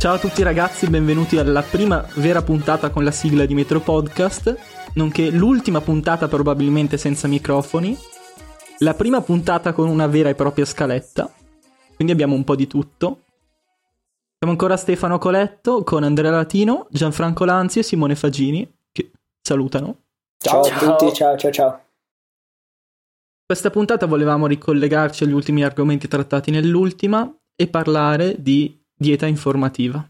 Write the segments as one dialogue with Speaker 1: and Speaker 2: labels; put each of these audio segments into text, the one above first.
Speaker 1: Ciao a tutti ragazzi, benvenuti alla prima vera puntata con la sigla di Metro Podcast, nonché l'ultima puntata probabilmente senza microfoni, la prima puntata con una vera e propria scaletta, quindi abbiamo un po' di tutto. Siamo ancora Stefano Coletto con Andrea Latino, Gianfranco Lanzi e Simone Fagini, che salutano.
Speaker 2: Ciao, ciao a tutti, ciao ciao ciao.
Speaker 1: Questa puntata volevamo ricollegarci agli ultimi argomenti trattati nell'ultima e parlare di dieta informativa.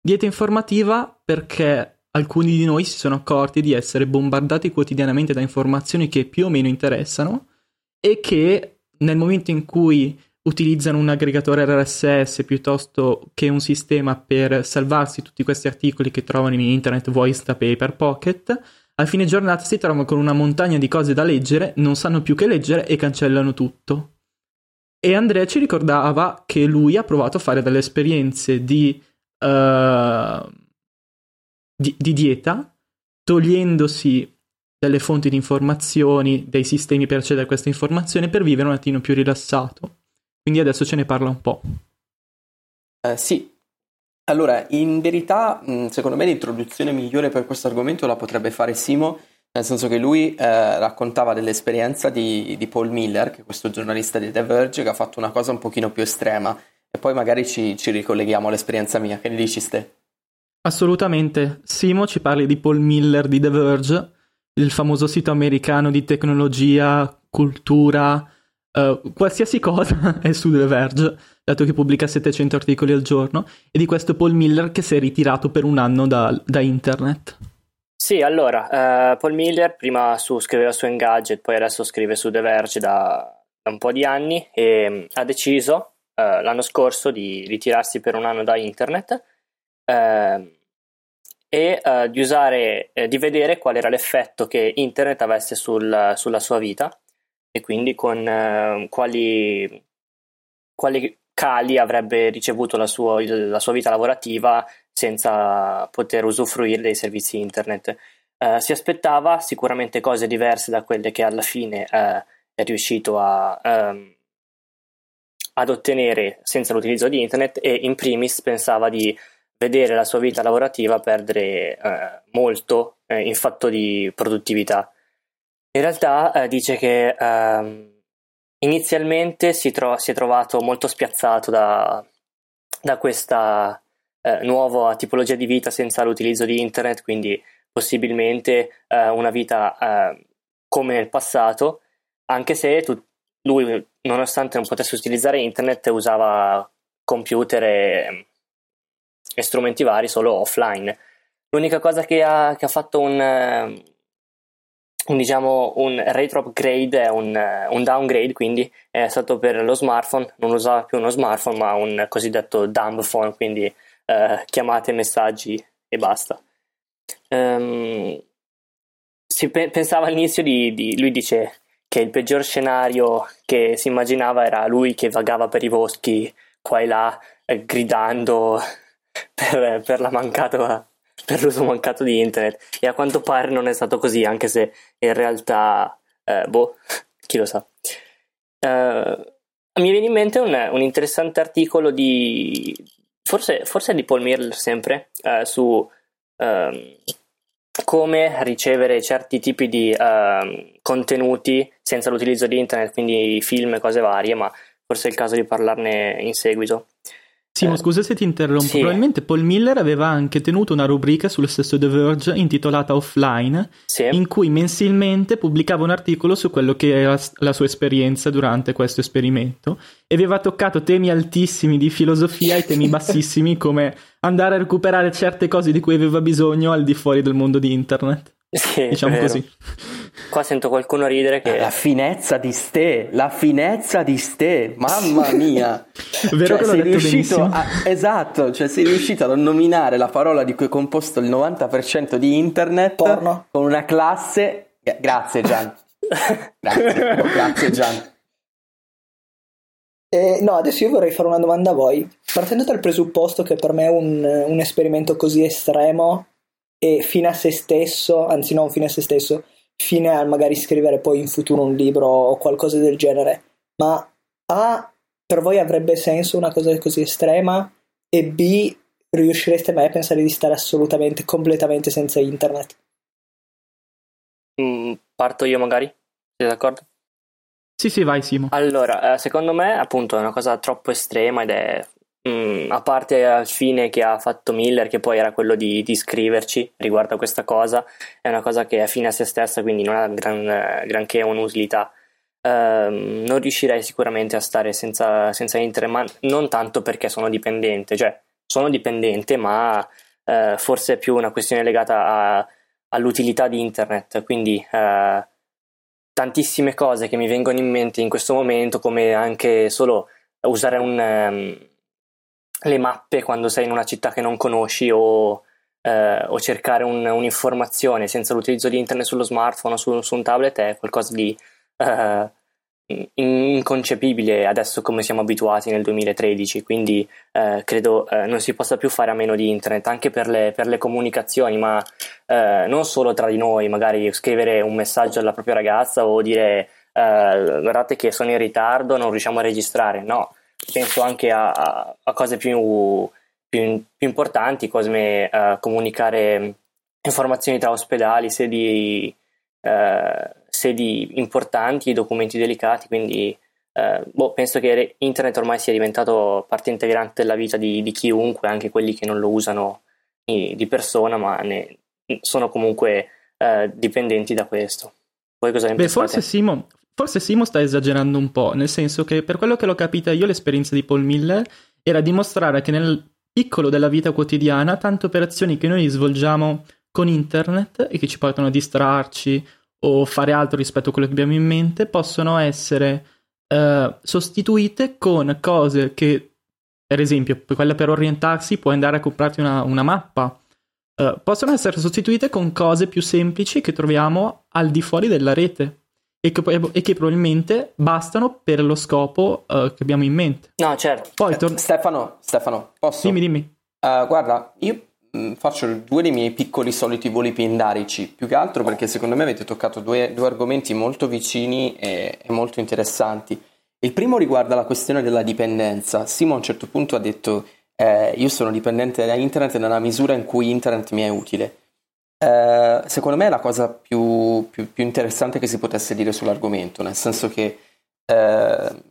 Speaker 1: Dieta informativa perché alcuni di noi si sono accorti di essere bombardati quotidianamente da informazioni che più o meno interessano e che nel momento in cui utilizzano un aggregatore RSS piuttosto che un sistema per salvarsi tutti questi articoli che trovano in internet, voice da paper, pocket, a fine giornata si trovano con una montagna di cose da leggere, non sanno più che leggere e cancellano tutto. E Andrea ci ricordava che lui ha provato a fare delle esperienze di, uh, di, di dieta, togliendosi delle fonti di informazioni, dei sistemi per accedere a queste informazioni per vivere un attimo più rilassato. Quindi adesso ce ne parla un po'.
Speaker 3: Uh, sì, allora, in verità, secondo me l'introduzione migliore per questo argomento la potrebbe fare Simo, nel senso che lui eh, raccontava dell'esperienza di, di, Paul Miller, che è questo giornalista di The Verge, che ha fatto una cosa un pochino più estrema, e poi magari ci, ci ricolleghiamo all'esperienza mia. Che ne dici, Ste?
Speaker 1: Assolutamente. Simo ci parli di Paul Miller di The Verge, il famoso sito americano di tecnologia, cultura, Uh, qualsiasi cosa è su The Verge, dato che pubblica 700 articoli al giorno, e di questo Paul Miller che si è ritirato per un anno da, da internet.
Speaker 4: Sì, allora, uh, Paul Miller prima su, scriveva su Engadget, poi adesso scrive su The Verge da, da un po' di anni e um, ha deciso uh, l'anno scorso di ritirarsi per un anno da internet ehm, e di usare, di vedere qual era l'effetto che internet avesse sul, sulla sua vita e quindi con eh, quali, quali, cali avrebbe ricevuto la sua, la sua, vita lavorativa senza poter usufruire dei servizi internet. Eh, si aspettava sicuramente cose diverse da quelle che alla fine eh, è riuscito a, ehm, ad ottenere senza l'utilizzo di internet e in primis pensava di vedere la sua vita lavorativa perdere eh, molto eh, in fatto di produttività. In realtà eh, dice che ehm, inizialmente si, tro- si, è trovato molto spiazzato da, da questa eh, nuova tipologia di vita senza l'utilizzo di internet, quindi possibilmente eh, una vita eh, come nel passato, anche se tu- lui, nonostante non potesse utilizzare internet, usava computer e, e strumenti vari solo offline. L'unica cosa che ha, che ha fatto un un, diciamo, un retro upgrade è un, un, downgrade, quindi è stato per lo smartphone, non usava più uno smartphone ma un cosiddetto dumb phone, quindi eh, chiamate, messaggi e basta. Um, si pe- pensava all'inizio di, di, lui dice che il peggior scenario che si immaginava era lui che vagava per i boschi qua e là eh, gridando per, per la mancata per l'uso mancato di internet e a quanto pare non è stato così anche se in realtà eh, boh chi lo sa uh, mi viene in mente un, un interessante articolo di forse, forse di Paul Miller sempre uh, su uh, come ricevere certi tipi di ehm, contenuti senza l'utilizzo di internet quindi film e cose varie ma forse è il caso di parlarne in seguito
Speaker 1: Simo, eh, scusa se ti interrompo. Sì. Probabilmente Paul Miller aveva anche tenuto una rubrica sullo stesso The Verge intitolata Offline, sì. in cui mensilmente pubblicava un articolo su quello che era la sua esperienza durante questo esperimento e aveva toccato temi altissimi di filosofia e temi bassissimi come andare a recuperare certe cose di cui aveva bisogno al di fuori del mondo di internet. Sì, diciamo così.
Speaker 4: Qua sento qualcuno ridere che...
Speaker 3: La finezza di ste, la finezza di ste, mamma mia!
Speaker 1: Vero cioè, che sei riuscito
Speaker 3: a... Esatto, cioè sei riuscito a nominare la parola di cui è composto il 90% di internet
Speaker 2: Porno.
Speaker 3: con una classe... Grazie Gian. grazie, grazie Gian.
Speaker 2: Eh, no, adesso io vorrei fare una domanda a voi. Partendo dal presupposto che per me un, un esperimento così estremo e fine a se stesso, anzi non fine a se stesso, fine a magari scrivere poi in futuro un libro o qualcosa del genere, ma ha, per voi avrebbe senso una cosa così estrema E B, riuscireste mai a pensare di stare assolutamente, completamente senza internet?
Speaker 4: Mm, parto io magari? Siete d'accordo?
Speaker 1: Sì, sì, vai Simo.
Speaker 4: Allora, eh, secondo me appunto è una cosa troppo estrema ed è Mm, a parte al fine che ha fatto Miller, che poi era quello di, di, scriverci riguardo a questa cosa, è una cosa che è fine a se stessa, quindi non ha gran, granché un'utilità. Uh, non riuscirei sicuramente a stare senza, senza internet, ma non tanto perché sono dipendente, cioè sono dipendente, ma uh, forse è più una questione legata a, all'utilità di internet, quindi uh, tantissime cose che mi vengono in mente in questo momento, come anche solo usare un, um, le mappe quando sei in una città che non conosci o, eh, o cercare un, un'informazione senza l'utilizzo di internet sullo smartphone o su, su un tablet è qualcosa di eh, inconcepibile adesso come siamo abituati nel 2013 quindi eh, credo eh, non si possa più fare a meno di internet anche per le, per le comunicazioni ma eh, non solo tra di noi magari scrivere un messaggio alla propria ragazza o dire eh, guardate che sono in ritardo non riusciamo a registrare no penso anche a, a, cose più, più, più, importanti, come uh, comunicare informazioni tra ospedali, sedi, uh, sedi importanti, documenti delicati, quindi uh, boh, penso che internet ormai sia diventato parte integrante della vita di, di chiunque, anche quelli che non lo usano di, persona, ma ne, sono comunque dipendenti da questo. Voi cosa ne
Speaker 1: Beh, forse Simo, Forse Simo sta esagerando un po', nel senso che per quello che l'ho capita io l'esperienza di Paul Miller era dimostrare che nel piccolo della vita quotidiana tante operazioni che noi svolgiamo con internet e che ci portano a distrarci o fare altro rispetto a quello che abbiamo in mente possono essere eh, sostituite con cose che, per esempio, quella per orientarsi puoi andare a comprarti una, una mappa. Eh, possono essere sostituite con cose più semplici che troviamo al di fuori della rete e che, e che, probabilmente bastano per lo scopo uh, che abbiamo in mente.
Speaker 4: No, certo.
Speaker 3: Poi tor- Stefano, Stefano, posso?
Speaker 1: Dimmi, dimmi.
Speaker 3: Uh, guarda, io mh, mm, faccio due dei miei piccoli soliti voli pindarici, più che altro perché secondo me avete toccato due, due argomenti molto vicini e, e, molto interessanti. Il primo riguarda la questione della dipendenza. Simo a un certo punto ha detto eh, io sono dipendente da internet nella misura in cui internet mi è utile. Eh, secondo me è la cosa più, più, più, interessante che si potesse dire sull'argomento, nel senso che eh,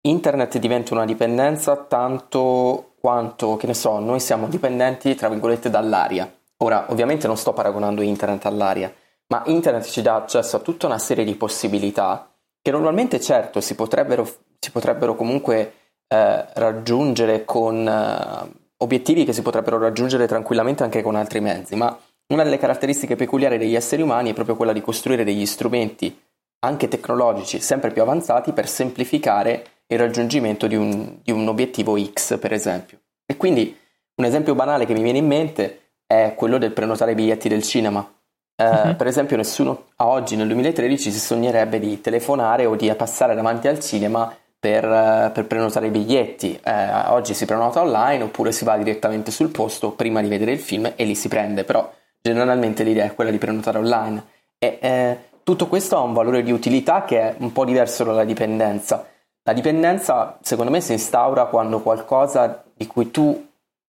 Speaker 3: internet diventa una dipendenza tanto quanto, che ne so, noi siamo dipendenti, tra virgolette, dall'aria. Ora, ovviamente non sto paragonando internet all'aria, ma internet ci dà accesso a tutta una serie di possibilità che normalmente, certo, si potrebbero, si potrebbero comunque eh, raggiungere con eh, obiettivi che si potrebbero raggiungere tranquillamente anche con altri mezzi, ma una delle caratteristiche peculiari degli esseri umani è proprio quella di costruire degli strumenti, anche tecnologici, sempre più avanzati per semplificare il raggiungimento di un, di un obiettivo X, per esempio. E quindi un esempio banale che mi viene in mente è quello del prenotare i biglietti del cinema. Eh, uh-huh. Per esempio, nessuno a oggi, nel 2013, si sognerebbe di telefonare o di passare davanti al cinema per, uh, per prenotare i biglietti. Eh, oggi si prenota online oppure si va direttamente sul posto prima di vedere il film e lì si prende, però generalmente l'idea è quella di prenotare online e eh, tutto questo ha un valore di utilità che è un po' diverso dalla dipendenza. La dipendenza secondo me si instaura quando qualcosa di cui tu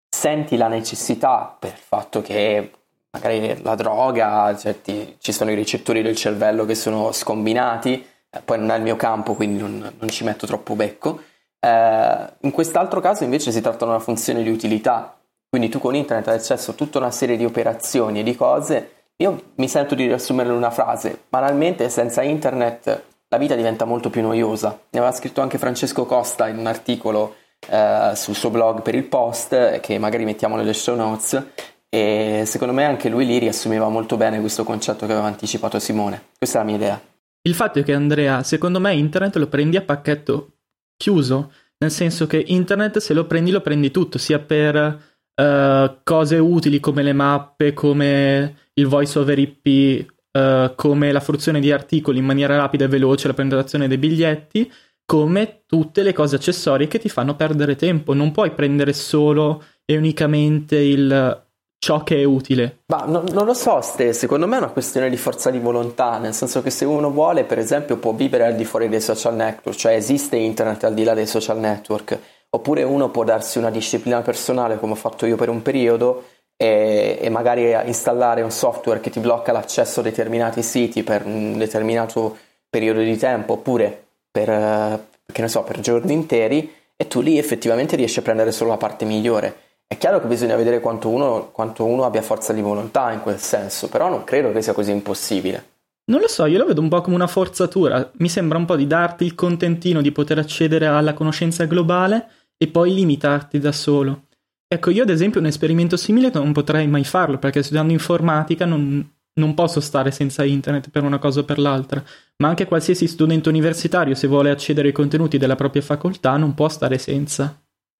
Speaker 3: senti la necessità per il fatto che magari la droga, cioè ti, ci sono i ricettori del cervello che sono scombinati, eh, poi non è il mio campo quindi non, non ci metto troppo becco. Eh, in quest'altro caso invece si tratta di una funzione di utilità, quindi tu con internet hai accesso a tutta una serie di operazioni e di cose. Io mi sento di riassumerlo in una frase. Banalmente, senza internet la vita diventa molto più noiosa. Ne aveva scritto anche Francesco Costa in un articolo eh, sul suo blog per il post, che magari mettiamo nelle show notes. E secondo me anche lui lì riassumeva molto bene questo concetto che aveva anticipato Simone. Questa è la mia idea.
Speaker 1: Il fatto è che Andrea, secondo me internet lo prendi a pacchetto chiuso, nel senso che internet se lo prendi lo prendi tutto, sia per uh, cose utili come le mappe, come il voice over IP, uh, eh, come la fruizione di articoli in maniera rapida e veloce, la prenotazione dei biglietti, come tutte le cose accessorie che ti fanno perdere tempo. Non puoi prendere solo e unicamente il ciò che è utile.
Speaker 3: Ma no, non lo so, Ste, secondo me è una questione di forza di volontà, nel senso che se uno vuole, per esempio, può vivere al di fuori dei social network, cioè esiste internet al di là dei social network oppure uno può darsi una disciplina personale come ho fatto io per un periodo e, e, magari installare un software che ti blocca l'accesso a determinati siti per un determinato periodo di tempo oppure per, ne so, per giorni interi e tu lì effettivamente riesci a prendere solo la parte migliore. È chiaro che bisogna vedere quanto uno, quanto uno abbia forza di volontà in quel senso, però non credo che sia così impossibile.
Speaker 1: Non lo so, io lo vedo un po' come una forzatura. Mi sembra un po' di darti il contentino di poter accedere alla conoscenza globale e poi limitarti da solo. Ecco, io ad esempio un esperimento simile non potrei mai farlo perché studiando informatica non, non posso stare senza internet per una cosa o per l'altra, ma anche qualsiasi studente universitario se vuole accedere ai contenuti della propria facoltà non può stare senza.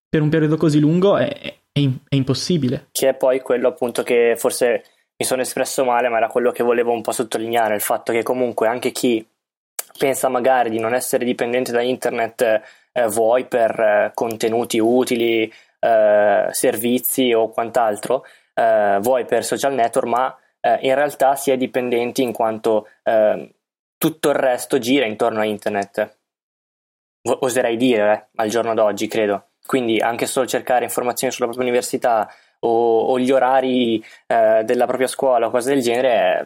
Speaker 1: Per un periodo così lungo è, è, è impossibile.
Speaker 4: Che è poi quello appunto che forse mi sono espresso male, ma era quello che volevo un po' sottolineare, il fatto che comunque anche chi pensa magari di non essere dipendente da internet eh, vuoi per eh, contenuti utili, eh, servizi o quant'altro, eh, vuoi per social network, ma eh, in realtà si è dipendenti in quanto eh, tutto il resto gira intorno a internet. Oserei dire al giorno d'oggi, credo. Quindi anche solo cercare informazioni sulla propria università o, o gli orari della propria scuola o cose del genere è,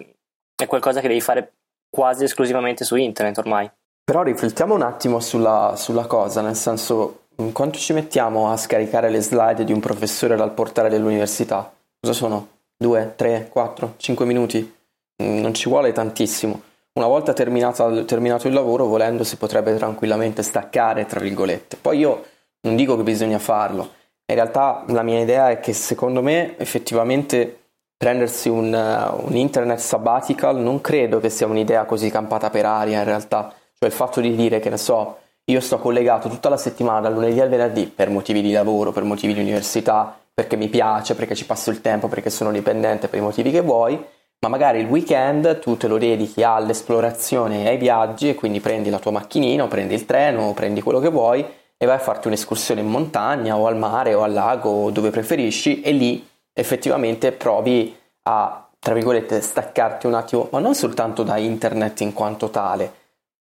Speaker 4: è qualcosa che devi fare quasi esclusivamente su internet ormai.
Speaker 3: Però riflettiamo un attimo sulla, sulla cosa, nel senso, quanto ci mettiamo a scaricare le slide di un professore dal portale dell'università? Cosa sono? 2, 3, 4, 5 minuti, mm, non ci vuole tantissimo. Una volta terminato, terminato il lavoro, volendo, si potrebbe tranquillamente staccare, tra virgolette. Poi io non dico che bisogna farlo, in realtà la mia idea è che secondo me effettivamente prendersi un, un internet sabbatical non credo che sia un'idea così campata per aria in realtà, cioè il fatto di dire che ne so, io sto collegato tutta la settimana dal lunedì al venerdì per motivi di lavoro, per motivi di università, perché mi piace, perché ci passo il tempo, perché sono dipendente per i motivi che vuoi, ma magari il weekend tu te lo dedichi all'esplorazione e ai viaggi e quindi prendi la tua macchinina o prendi il treno o prendi quello che vuoi e vai a farti un'escursione in montagna o al mare o al lago o dove preferisci e lì effettivamente provi a, tra virgolette, staccarti un attimo, ma non soltanto da internet in quanto tale,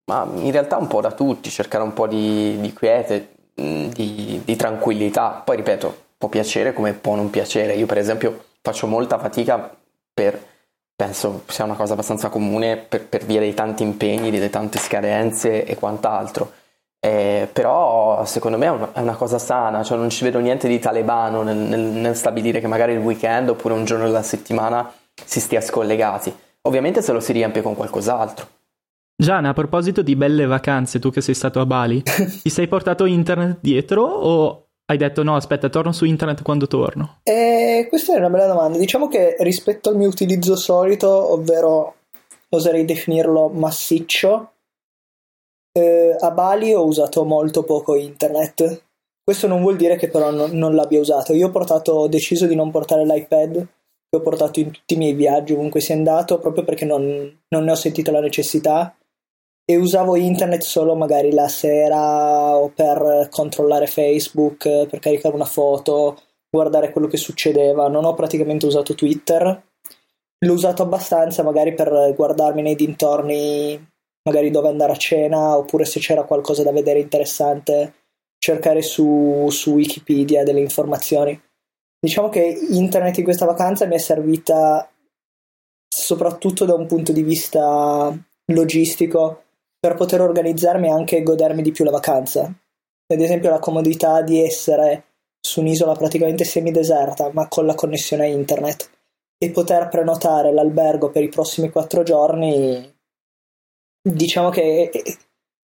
Speaker 3: ma in realtà un po' da tutti, cercare un po' di, di quiete, di, di tranquillità. Poi ripeto, può piacere come può non piacere. Io, per esempio, faccio molta fatica per, penso sia una cosa abbastanza comune, per, per via dei tanti impegni, delle tante scadenze e quant'altro. Eh, però secondo me è una, è una, cosa sana, cioè non ci vedo niente di talebano nel, nel, nel, stabilire che magari il weekend oppure un giorno della settimana si stia scollegati. Ovviamente se lo si riempie con qualcos'altro.
Speaker 1: Gianna, a proposito di belle vacanze, tu che sei stato a Bali, ti sei portato internet dietro o hai detto no, aspetta, torno su internet quando torno?
Speaker 2: Eh, questa è una bella domanda. Diciamo che rispetto al mio utilizzo solito, ovvero oserei definirlo massiccio, eh, a Bali ho usato molto poco internet. Questo non vuol dire che però non, non l'abbia usato. Io ho, portato, ho deciso di non portare l'iPad che ho portato in tutti i miei viaggi, ovunque sia andato, proprio perché non, non ne ho sentito la necessità e usavo internet solo magari la sera o per controllare Facebook, per caricare una foto, guardare quello che succedeva. Non ho praticamente usato Twitter. L'ho usato abbastanza magari per guardarmi nei dintorni, magari dove andare a cena, oppure se c'era qualcosa da vedere interessante, cercare su, su Wikipedia delle informazioni. Diciamo che internet in questa vacanza mi è servita soprattutto da un punto di vista logistico per poter organizzarmi e anche godermi di più la vacanza. Ad esempio la comodità di essere su un'isola praticamente semideserta ma con la connessione a internet e poter prenotare l'albergo per i prossimi quattro giorni diciamo che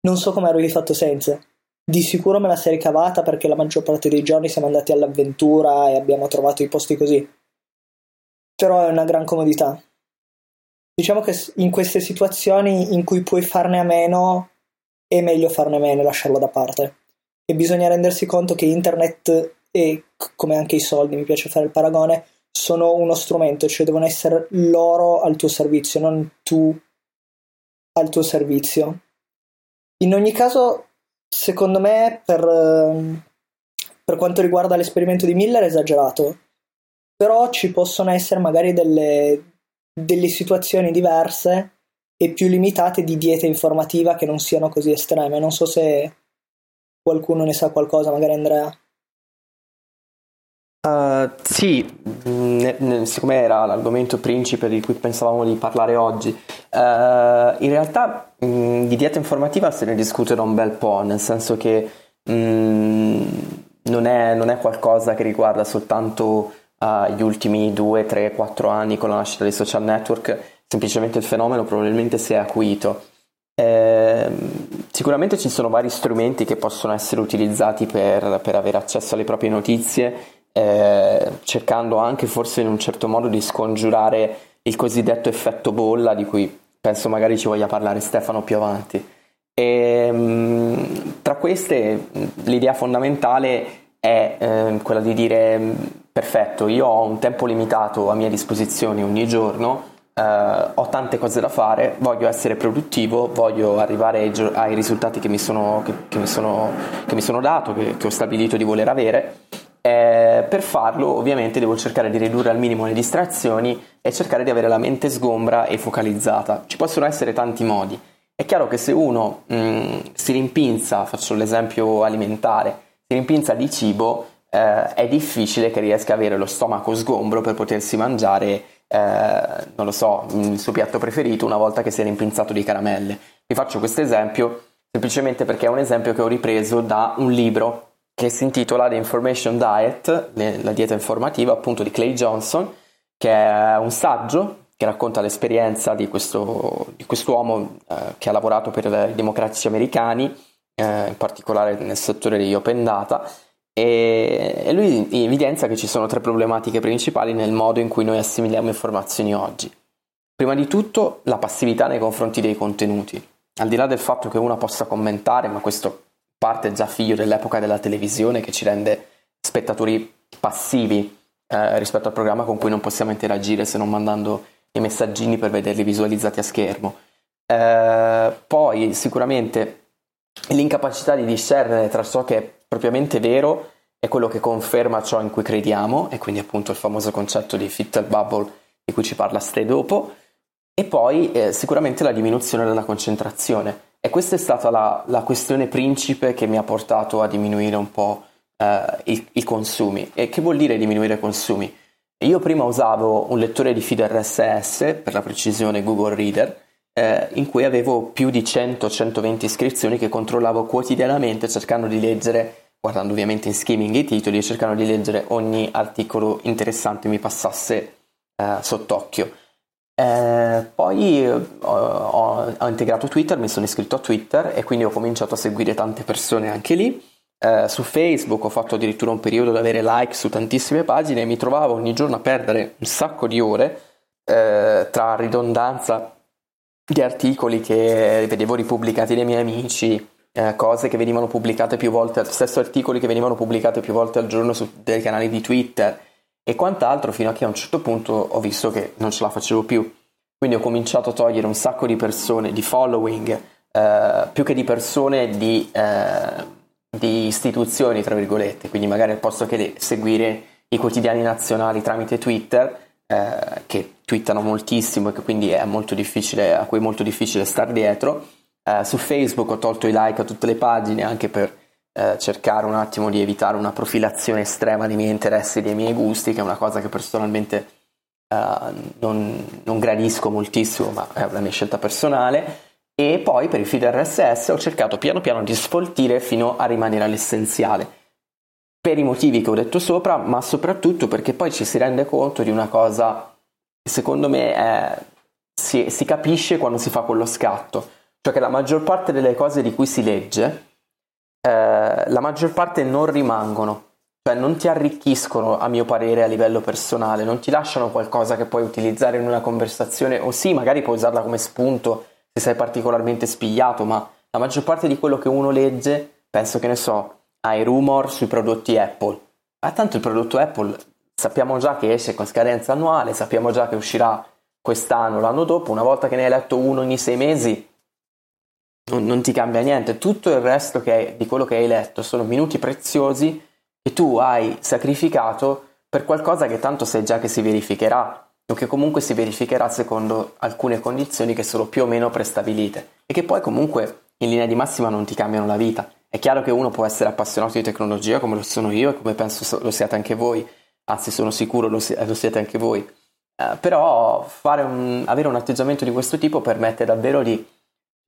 Speaker 2: non so come avrei fatto senza. Di sicuro me la sei ricavata perché la maggior parte dei giorni siamo andati all'avventura e abbiamo trovato i posti così. Però è una gran comodità Diciamo che in queste situazioni in cui puoi farne a meno, è meglio farne a meno e lasciarlo da parte. E bisogna rendersi conto che internet e come anche i soldi, mi piace fare il paragone, sono uno strumento, cioè devono essere loro al tuo servizio, non tu al tuo servizio. In ogni caso, secondo me, per, per quanto riguarda l'esperimento di Miller è esagerato, però ci possono essere magari delle, delle situazioni diverse e più limitate di dieta informativa che non siano così estreme. Non so se qualcuno ne sa qualcosa, magari Andrea.
Speaker 3: Uh, sì, ne, ne, siccome era l'argomento principe di cui pensavamo di parlare oggi, uh, in realtà mh, di dieta informativa se ne discute da un bel po', nel senso che mh, non, è, non, è, qualcosa che riguarda soltanto uh, gli ultimi 2, 3, 4 anni con la nascita dei social network, semplicemente il fenomeno probabilmente si è acuito. Eh, sicuramente ci sono vari strumenti che possono essere utilizzati per, per avere accesso alle proprie notizie eh, cercando anche forse in un certo modo di scongiurare il cosiddetto effetto bolla di cui penso magari ci voglia parlare Stefano più avanti. E, mh, tra queste l'idea fondamentale è eh, quella di dire perfetto, io ho un tempo limitato a mia disposizione ogni giorno, eh, ho tante cose da fare, voglio essere produttivo, voglio arrivare ai, ai risultati che mi sono, che, che mi sono, che mi sono dato, che, che ho stabilito di voler avere eh, per farlo ovviamente devo cercare di ridurre al minimo le distrazioni e cercare di avere la mente sgombra e focalizzata. Ci possono essere tanti modi. È chiaro che se uno mh, mm, si rimpinza, faccio l'esempio alimentare, si rimpinza di cibo, eh, è difficile che riesca ad avere lo stomaco sgombro per potersi mangiare, eh, non lo so, il suo piatto preferito una volta che si è rimpinzato di caramelle. Vi faccio questo esempio semplicemente perché è un esempio che ho ripreso da un libro che si intitola The Information Diet, la dieta informativa appunto di Clay Johnson, che è un saggio che racconta l'esperienza di, questo, di quest'uomo eh, che ha lavorato per i democratici americani, eh, in particolare nel settore degli open data, e, e lui evidenzia che ci sono tre problematiche principali nel modo in cui noi assimiliamo informazioni oggi. Prima di tutto la passività nei confronti dei contenuti, al di là del fatto che uno possa commentare, ma questo parte già figlio dell'epoca della televisione che ci rende spettatori passivi eh, rispetto al programma con cui non possiamo interagire se non mandando i messaggini per vederli visualizzati a schermo. Eh, poi sicuramente l'incapacità di discernere tra ciò che è propriamente vero e quello che conferma ciò in cui crediamo, e quindi appunto il famoso concetto di fit bubble di cui ci parla Ste dopo, e poi eh, sicuramente la diminuzione della concentrazione e questa è stata la, la, questione principe che mi ha portato a diminuire un po' eh, i, i, consumi. E che vuol dire diminuire i consumi? Io prima usavo un lettore di feed RSS, per la precisione Google Reader, eh, in cui avevo più di 100-120 iscrizioni che controllavo quotidianamente cercando di leggere, guardando ovviamente in skimming i titoli, cercando di leggere ogni articolo interessante mi passasse eh, sott'occhio. Eh, poi ho, ho, ho, integrato Twitter, mi sono iscritto a Twitter e quindi ho cominciato a seguire tante persone anche lì. Eh, su Facebook ho fatto addirittura un periodo di avere like su tantissime pagine e mi trovavo ogni giorno a perdere un sacco di ore eh, tra ridondanza di articoli che vedevo ripubblicati dai miei amici, eh, cose che venivano pubblicate più volte, stesso articoli che venivano pubblicati più volte al giorno su dei canali di Twitter e quant'altro fino a che a un certo punto ho visto che non ce la facevo più. Quindi ho cominciato a togliere un sacco di persone, di following, eh, più che di persone, di, eh, di, istituzioni, tra virgolette. Quindi magari al posto che seguire i quotidiani nazionali tramite Twitter, eh, che twittano moltissimo e che quindi è molto difficile, a cui è molto difficile stare dietro. Eh, su Facebook ho tolto i like a tutte le pagine anche per eh, cercare un attimo di evitare una profilazione estrema dei miei interessi e dei miei gusti, che è una cosa che personalmente eh, non, non, gradisco moltissimo, ma è una mia scelta personale. E poi per il feed RSS ho cercato piano piano di sfoltire fino a rimanere all'essenziale. Per i motivi che ho detto sopra, ma soprattutto perché poi ci si rende conto di una cosa che secondo me è, si, si capisce quando si fa quello scatto. Cioè che la maggior parte delle cose di cui si legge, eh, la maggior parte non rimangono, cioè non ti arricchiscono a mio parere a livello personale, non ti lasciano qualcosa che puoi utilizzare in una conversazione. O sì, magari puoi usarla come spunto se sei particolarmente spigliato, ma la maggior parte di quello che uno legge, penso che ne so, ai rumor sui prodotti Apple. Ma tanto il prodotto Apple sappiamo già che esce con scadenza annuale, sappiamo già che uscirà quest'anno, l'anno dopo, una volta che ne hai letto uno ogni sei mesi, non, non ti cambia niente. Tutto il resto hai, di quello che hai letto sono minuti preziosi che tu hai sacrificato per qualcosa che tanto sai già che si verificherà o che comunque si verificherà secondo alcune condizioni che sono più o meno prestabilite e che poi comunque in linea di massima non ti cambiano la vita. È chiaro che uno può essere appassionato di tecnologia come lo sono io e come penso lo siate anche voi, anzi sono sicuro lo, si- lo siete anche voi. Eh, però un, avere un atteggiamento di questo tipo permette davvero di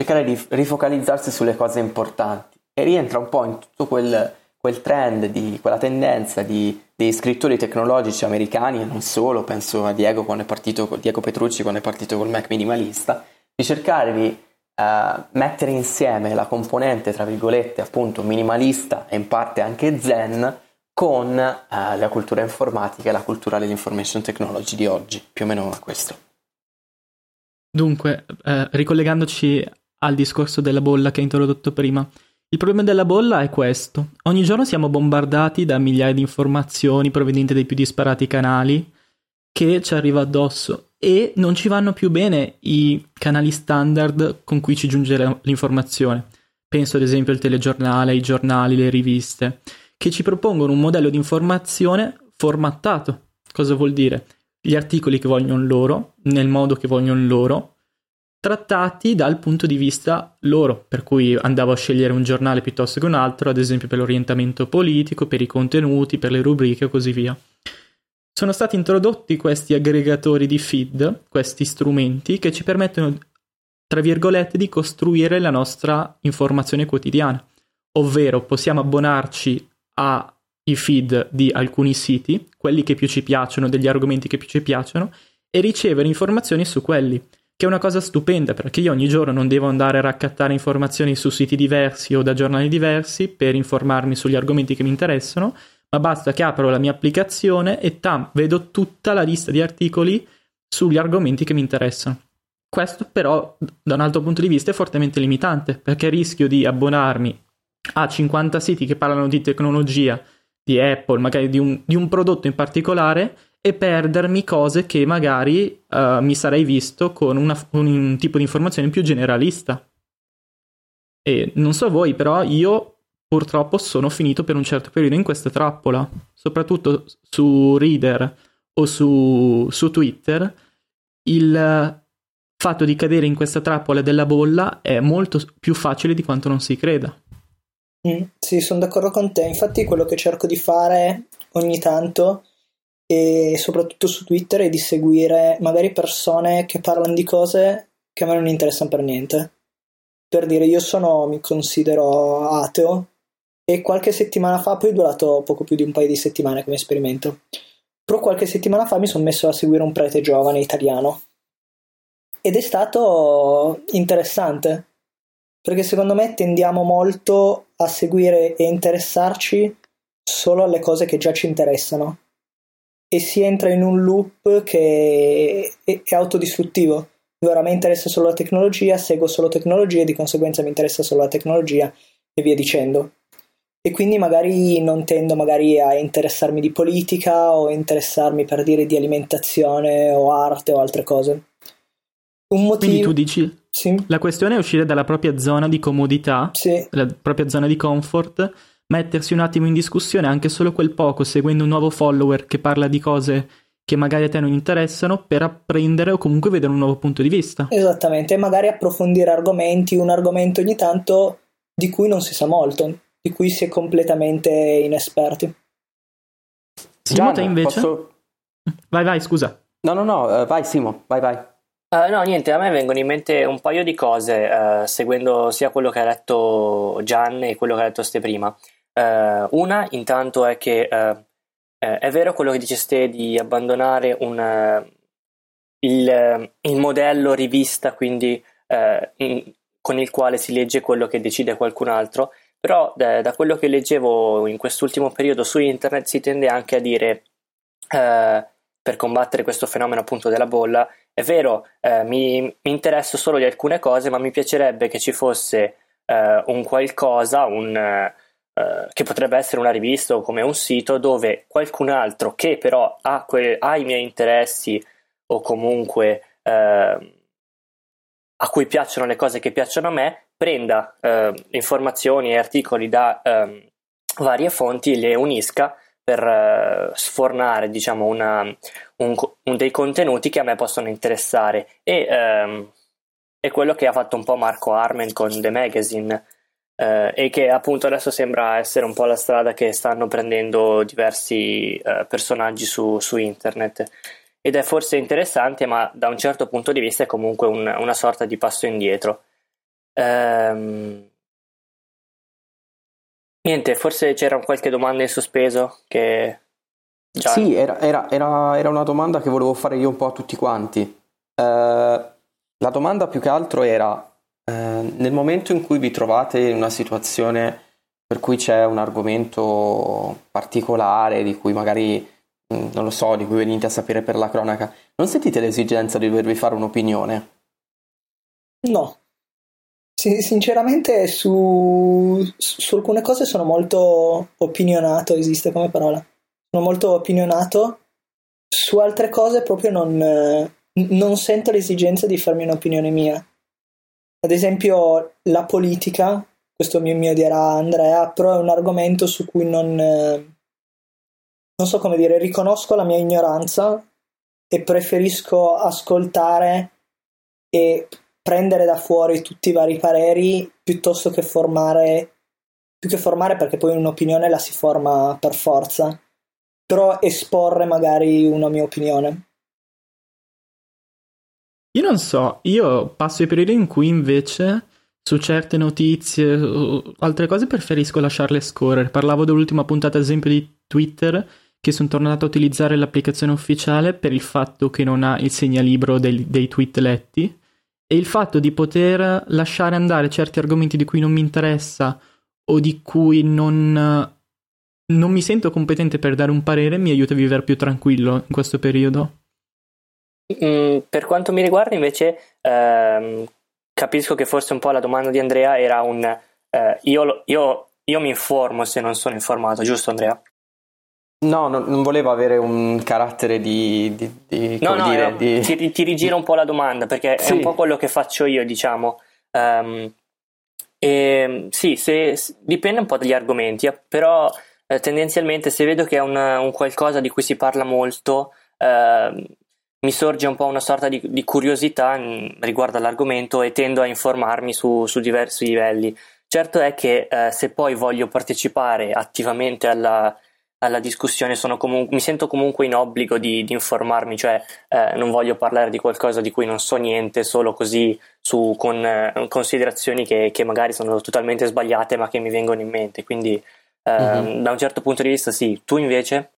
Speaker 3: cercare di rifocalizzarsi sulle cose importanti e rientra un po' in tutto quel, quel trend, di, quella tendenza di, dei scrittori tecnologici americani e non solo, penso a Diego, quando è partito, Diego Petrucci quando è partito col Mac minimalista, di cercare di uh, mettere insieme la componente, tra virgolette, appunto minimalista e in parte anche zen con uh, la cultura informatica e la cultura dell'information technology di oggi, più o meno questo.
Speaker 1: Dunque, eh, ricollegandoci al discorso della bolla che hai introdotto prima, il problema della bolla è questo. Ogni giorno siamo bombardati da migliaia di informazioni provenienti dai più disparati canali che ci arriva addosso e non ci vanno più bene i canali standard con cui ci giunge l'informazione. Penso ad esempio al telegiornale, ai giornali, le riviste, che ci propongono un modello di informazione formattato. Cosa vuol dire? Gli articoli che vogliono loro, nel modo che vogliono loro, trattati dal punto di vista loro, per cui andavo a scegliere un giornale piuttosto che un altro, ad esempio per l'orientamento politico, per i contenuti, per le rubriche e così via sono stati introdotti questi aggregatori di feed, questi strumenti che ci permettono, tra virgolette, di costruire la nostra informazione quotidiana. Ovvero possiamo abbonarci ai feed di alcuni siti, quelli che più ci piacciono, degli argomenti che più ci piacciono, e ricevere informazioni su quelli, che è una cosa stupenda perché io ogni giorno non devo andare a raccattare informazioni su siti diversi o da giornali diversi per informarmi sugli argomenti che mi interessano, ma basta che apro la mia applicazione e tam, vedo tutta la lista di articoli sugli argomenti che mi interessano. Questo però da un altro punto di vista è fortemente limitante perché rischio di abbonarmi a 50 siti che parlano di tecnologia, di Apple, magari di un, di un prodotto in particolare e perdermi cose che magari uh, mi sarei visto con una, un tipo di informazione più generalista. E non so voi, però io purtroppo sono finito per un certo periodo in questa trappola, soprattutto su Reader o su, su Twitter, il fatto di cadere in questa trappola della bolla è molto più facile di quanto non si creda.
Speaker 2: Mm, sì, sono d'accordo con te. Infatti, quello che cerco di fare ogni tanto, e soprattutto su Twitter, è di seguire magari persone che parlano di cose che a me non interessano per niente. Per dire, io sono, mi considero ateo, e qualche settimana fa, poi è durato poco più di un paio di settimane come esperimento, però qualche settimana fa mi sono messo a seguire un prete giovane italiano ed è stato interessante perché secondo me tendiamo molto a seguire e interessarci solo alle cose che già ci interessano e si entra in un loop che è, è autodistruttivo. Ora mi interessa solo la tecnologia, seguo solo tecnologia e di conseguenza mi interessa solo la tecnologia e via dicendo e quindi magari non tendo magari a interessarmi di politica o interessarmi per dire di alimentazione o arte o altre cose.
Speaker 1: Un motivo... Quindi tu dici sì. la questione è uscire dalla propria zona di comodità,
Speaker 2: sì.
Speaker 1: la propria zona di comfort, mettersi un attimo in discussione anche solo quel poco, seguendo un nuovo follower che parla di cose che magari a te non interessano per apprendere o comunque vedere un nuovo punto di vista.
Speaker 2: Esattamente, e magari approfondire argomenti, un argomento ogni tanto di cui non si sa molto di cui si è completamente inesperti.
Speaker 1: Simo, te invece? Posso... Vai, vai, scusa.
Speaker 3: No, no, no, uh, vai Simo, vai, vai.
Speaker 4: Uh, no, niente, a me vengono in mente un paio di cose, uh, seguendo sia quello che ha detto Gian e quello che ha detto Ste prima. Uh, una, intanto, è che è vero quello che diceste di abbandonare un, il, il, modello rivista, quindi in, con il quale si legge quello che decide qualcun altro, però da, da quello che leggevo in quest'ultimo periodo su internet si tende anche a dire eh, per combattere questo fenomeno appunto della bolla. È vero eh, mi, mi, interesso solo di alcune cose ma mi piacerebbe che ci fosse eh, un qualcosa un, eh, che potrebbe essere una rivista o come un sito dove qualcun altro che però ha, que- ha i miei interessi o comunque eh, a cui piacciono le cose che piacciono a me prenda eh, informazioni e articoli da eh, varie fonti e le unisca per eh, sfornare diciamo una, un, un, dei contenuti che a me possono interessare e ehm, è quello che ha fatto un po' Marco Armen con The Magazine eh, e che appunto adesso sembra essere un po' la strada che stanno prendendo diversi eh, personaggi su, su, internet. Ed è forse interessante, ma da un certo punto di vista è comunque un, una sorta di passo indietro. Ehm... Niente, forse c'era qualche domanda in sospeso che...
Speaker 3: Già... Sì, era, era, era, era, una domanda che volevo fare io un po' a tutti quanti. Eh, la domanda più che altro era eh, nel momento in cui vi trovate in una situazione per cui c'è un argomento particolare di cui magari mm, non lo so, di cui venite a sapere per la cronaca, non sentite l'esigenza di dovervi fare un'opinione?
Speaker 2: No. Sì, sinceramente su, su, alcune cose sono molto opinionato, esiste come parola. Sono molto opinionato, su altre cose proprio non, non sento l'esigenza di farmi un'opinione mia. Ad esempio, la politica, questo mi, mi odierà Andrea, però è un argomento su cui non, non so come dire, riconosco la mia ignoranza e preferisco ascoltare e prendere da fuori tutti i vari pareri piuttosto che formare, più che formare perché poi un'opinione la si forma per forza, però esporre magari una mia opinione.
Speaker 1: Io non so, io passo i periodi in cui invece su certe notizie o altre cose preferisco lasciarle scorrere. Parlavo dell'ultima puntata, ad esempio, di Twitter, che sono tornato a utilizzare l'applicazione ufficiale per il fatto che non ha il segnalibro dei, dei tweet letti e il fatto di poter lasciare andare certi argomenti di cui non mi interessa o di cui non, non mi sento competente per dare un parere mi aiuta a vivere più tranquillo in questo periodo.
Speaker 4: Mm, per quanto mi riguarda, invece, ehm, capisco che forse un po' la domanda di Andrea era un eh, io, io, io, mi informo se non sono informato, giusto Andrea?
Speaker 3: No, non, non volevo avere un carattere di. di, di
Speaker 4: no, no, dire, no di... Ti, ti, rigiro un po' la domanda perché sì. è un po' quello che faccio io, diciamo. Um, e, sì, se, dipende un po' dagli argomenti, eh, però eh, tendenzialmente se vedo che è un, un, qualcosa di cui si parla molto, eh, mi sorge un po' una sorta di, di curiosità riguardo all'argomento e tendo a informarmi su, su diversi livelli. Certo è che eh, se poi voglio partecipare attivamente alla, alla discussione comun- mi sento comunque in obbligo di, di informarmi, cioè eh, non voglio parlare di qualcosa di cui non so niente solo così su, con eh, considerazioni che, che, magari sono totalmente sbagliate ma che mi vengono in mente. Quindi mm-hmm. da un certo punto di vista sì, tu invece?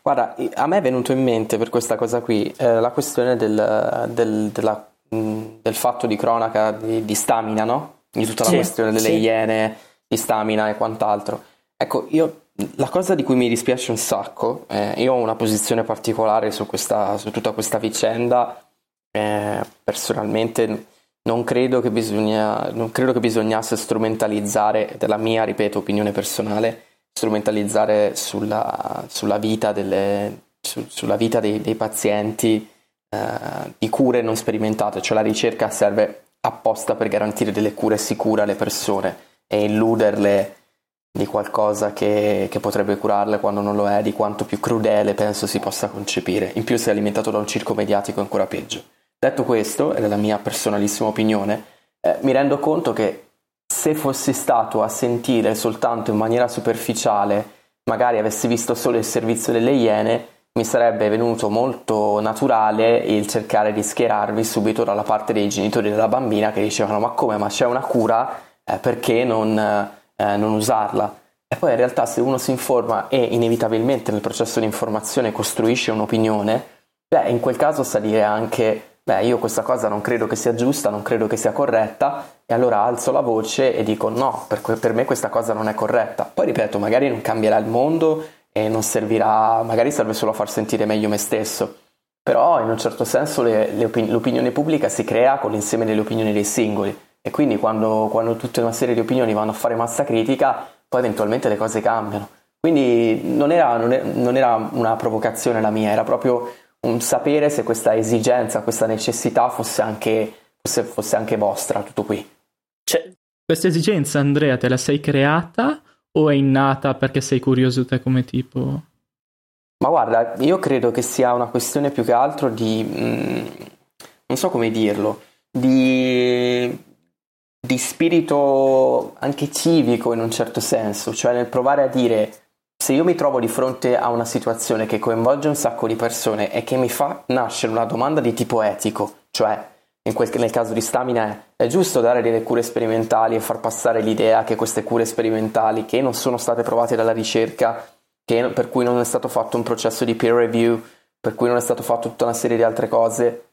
Speaker 3: Guarda, a me è venuto in mente per questa cosa qui eh, la questione del, del, della, del, fatto di cronaca di, di stamina, no? Di tutta la sì, questione delle sì. iene, di stamina e quant'altro. Ecco, io la cosa di cui mi dispiace un sacco, eh, io ho una posizione particolare su, questa, su tutta questa vicenda, eh, personalmente non credo, bisogna, non credo che bisognasse strumentalizzare, della mia, ripeto, opinione personale, strumentalizzare sulla, sulla vita, delle, su, sulla vita dei, dei pazienti eh, di cure non sperimentate, cioè la ricerca serve apposta per garantire delle cure sicure alle persone e illuderle di qualcosa che, che, potrebbe curarle quando non lo è, di quanto più crudele penso si possa concepire. In più se è alimentato da un circo mediatico è ancora peggio. Detto questo, ed è la mia personalissima opinione, eh, mi rendo conto che se fossi stato a sentire soltanto in maniera superficiale, magari avessi visto solo il servizio delle Iene, mi sarebbe venuto molto naturale il cercare di schierarmi subito dalla parte dei genitori della bambina che dicevano ma come, ma c'è una cura, eh, perché non, eh, non usarla? E poi in realtà se uno si informa e inevitabilmente nel processo di informazione costruisce un'opinione, beh, in quel caso sa dire anche beh, io questa cosa non credo che sia giusta, non credo che sia corretta, e allora alzo la voce e dico no, per, per me questa cosa non è corretta. Poi ripeto, magari non cambierà il mondo e non servirà, magari serve solo a far sentire meglio me stesso. Però in un certo senso le, le opin- l'opinione pubblica si crea con l'insieme delle opinioni dei singoli e quindi quando, quando tutta una serie di opinioni vanno a fare massa critica, poi eventualmente le cose cambiano. Quindi non era, non, era una provocazione la mia, era proprio un sapere se questa esigenza, questa necessità fosse anche, fosse, fosse anche vostra, tutto qui.
Speaker 1: C'è... Questa esigenza, Andrea, te la sei creata o è innata perché sei curioso te come tipo?
Speaker 3: Ma guarda, io credo che sia una questione più che altro di... Mh, mm, non so come dirlo, di, di spirito anche civico in un certo senso, cioè nel provare a dire se io mi trovo di fronte a una situazione che coinvolge un sacco di persone e che mi fa nascere una domanda di tipo etico, cioè quel, nel caso di stamina è, è giusto dare delle cure sperimentali e far passare l'idea che queste cure sperimentali che non sono state provate dalla ricerca, che, per cui non è stato fatto un processo di peer review, per cui non è stato fatto tutta una serie di altre cose,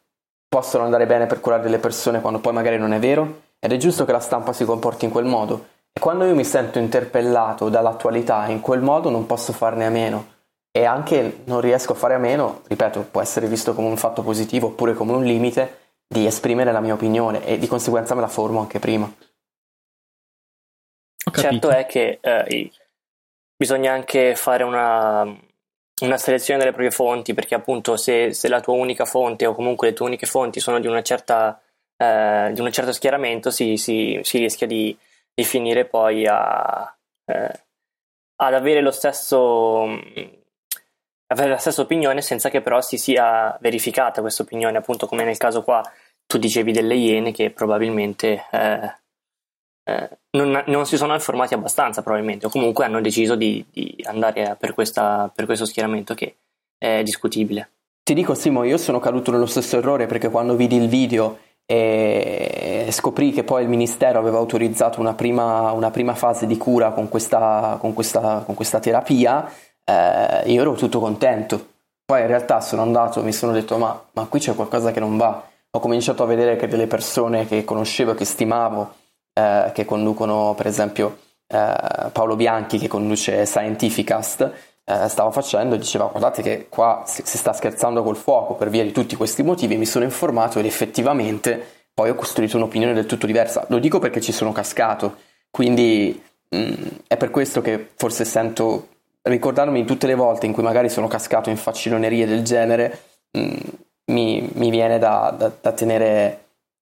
Speaker 3: possono andare bene per curare delle persone quando poi magari non è vero ed è giusto che la stampa si comporti in quel modo. E quando io mi sento interpellato dall'attualità in quel modo non posso farne a meno. E anche non riesco a fare a meno, ripeto, può essere visto come un fatto positivo oppure come un limite di esprimere la mia opinione e di conseguenza me la formo anche prima.
Speaker 4: Certo è che eh, bisogna anche fare una, una selezione delle proprie fonti, perché appunto se, se, la tua unica fonte o comunque le tue uniche fonti sono di, una certa, eh, di un certo schieramento, si, si, si rischia di, di, finire poi a, eh, ad avere lo stesso avere la stessa opinione senza che però si sia verificata questa opinione, appunto come nel caso qua tu dicevi delle Iene che probabilmente eh, eh, non, non, si sono informati abbastanza probabilmente o comunque hanno deciso di, di andare per, questa, per questo schieramento che è discutibile.
Speaker 3: Ti dico Simo, io sono caduto nello stesso errore perché quando vidi il video e scoprì che poi il ministero aveva autorizzato una prima, una prima fase di cura con questa, con questa, con questa terapia, eh, io ero tutto contento. Poi in realtà sono andato e mi sono detto ma, ma qui c'è qualcosa che non va. Ho cominciato a vedere che delle persone che conoscevo, che stimavo, eh, che conducono per esempio eh, Paolo Bianchi che conduce Scientificast eh, stava facendo diceva guardate che qua si, si, sta scherzando col fuoco per via di tutti questi motivi mi sono informato ed effettivamente poi ho costruito un'opinione del tutto diversa lo dico perché ci sono cascato quindi mh, mm, è per questo che forse sento ricordandomi tutte le volte in cui magari sono cascato in facilonerie del genere mh, mm, mi, mi, viene da, da, da tenere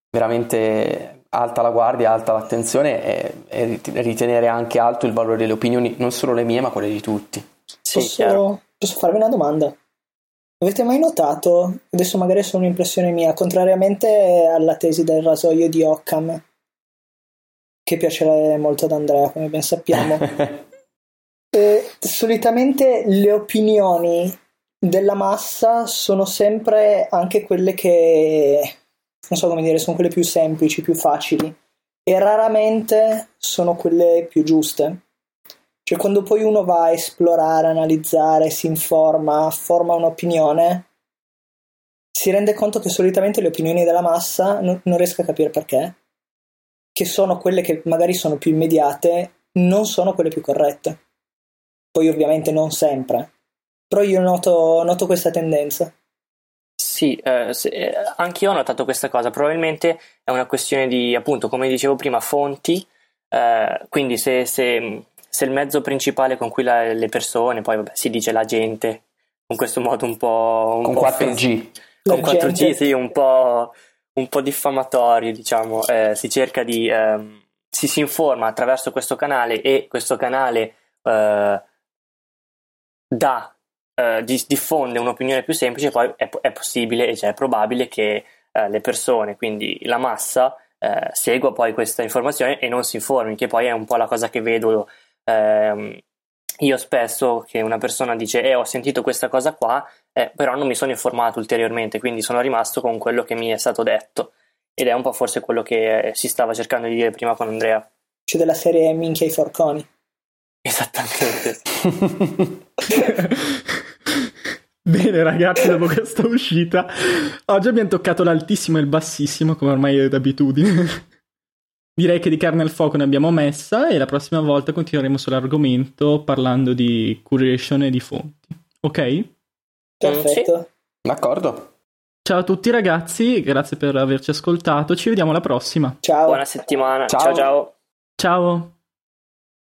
Speaker 3: veramente alta la guardia, alta l'attenzione e, e, ritenere anche alto il valore delle opinioni, non solo le mie, ma quelle di tutti.
Speaker 2: Sì, posso, posso farvi una domanda? Avete mai notato, adesso magari è solo un'impressione mia, contrariamente alla tesi del rasoio di Occam, che piace molto ad Andrea, come ben sappiamo, eh, solitamente le opinioni della massa sono sempre anche quelle che non so come dire, sono quelle più semplici, più facili e raramente sono quelle più giuste. Cioè quando poi uno va a esplorare, analizzare, si informa, forma un'opinione, si rende conto che solitamente le opinioni della massa non, non riesco a capire perché, che sono quelle che magari sono più immediate, non sono quelle più corrette. Poi ovviamente non sempre, però io noto, noto questa tendenza.
Speaker 4: Sì, eh, se, eh, anche io ho notato questa cosa. Probabilmente è una questione di, appunto, come dicevo prima, fonti. Eh, quindi se, se, se, il mezzo principale con cui la, le persone, poi vabbè, si dice la gente, con questo modo un po'... Un
Speaker 3: con
Speaker 4: po
Speaker 3: 4G.
Speaker 4: Con 4G, sì, un po', un po' diffamatorio, diciamo. Eh, si cerca di... Ehm, si, si informa attraverso questo canale e questo canale eh, dà eh, diffonde un'opinione più semplice, poi è, è possibile, cioè è probabile che eh, le persone, quindi la massa, eh, segua poi questa informazione e non si informi, che poi è un po' la cosa che vedo ehm, io spesso, che una persona dice, eh, ho sentito questa cosa qua, eh, però non mi sono informato ulteriormente, quindi sono rimasto con quello che mi è stato detto. Ed è un po' forse quello che si stava cercando di dire prima con Andrea.
Speaker 2: C'è della serie Minchia i forconi.
Speaker 4: Esattamente.
Speaker 1: Bene ragazzi, dopo questa uscita, oggi abbiamo toccato l'altissimo e il bassissimo, come ormai è d'abitudine. Direi che di carne al fuoco ne abbiamo messa e la prossima volta continueremo sull'argomento parlando di curation e di fonti. Ok?
Speaker 2: Perfetto.
Speaker 3: D'accordo.
Speaker 1: Ciao a tutti ragazzi, grazie per averci ascoltato, ci vediamo alla prossima.
Speaker 2: Ciao.
Speaker 4: Buona settimana. ciao. ciao.
Speaker 1: Ciao.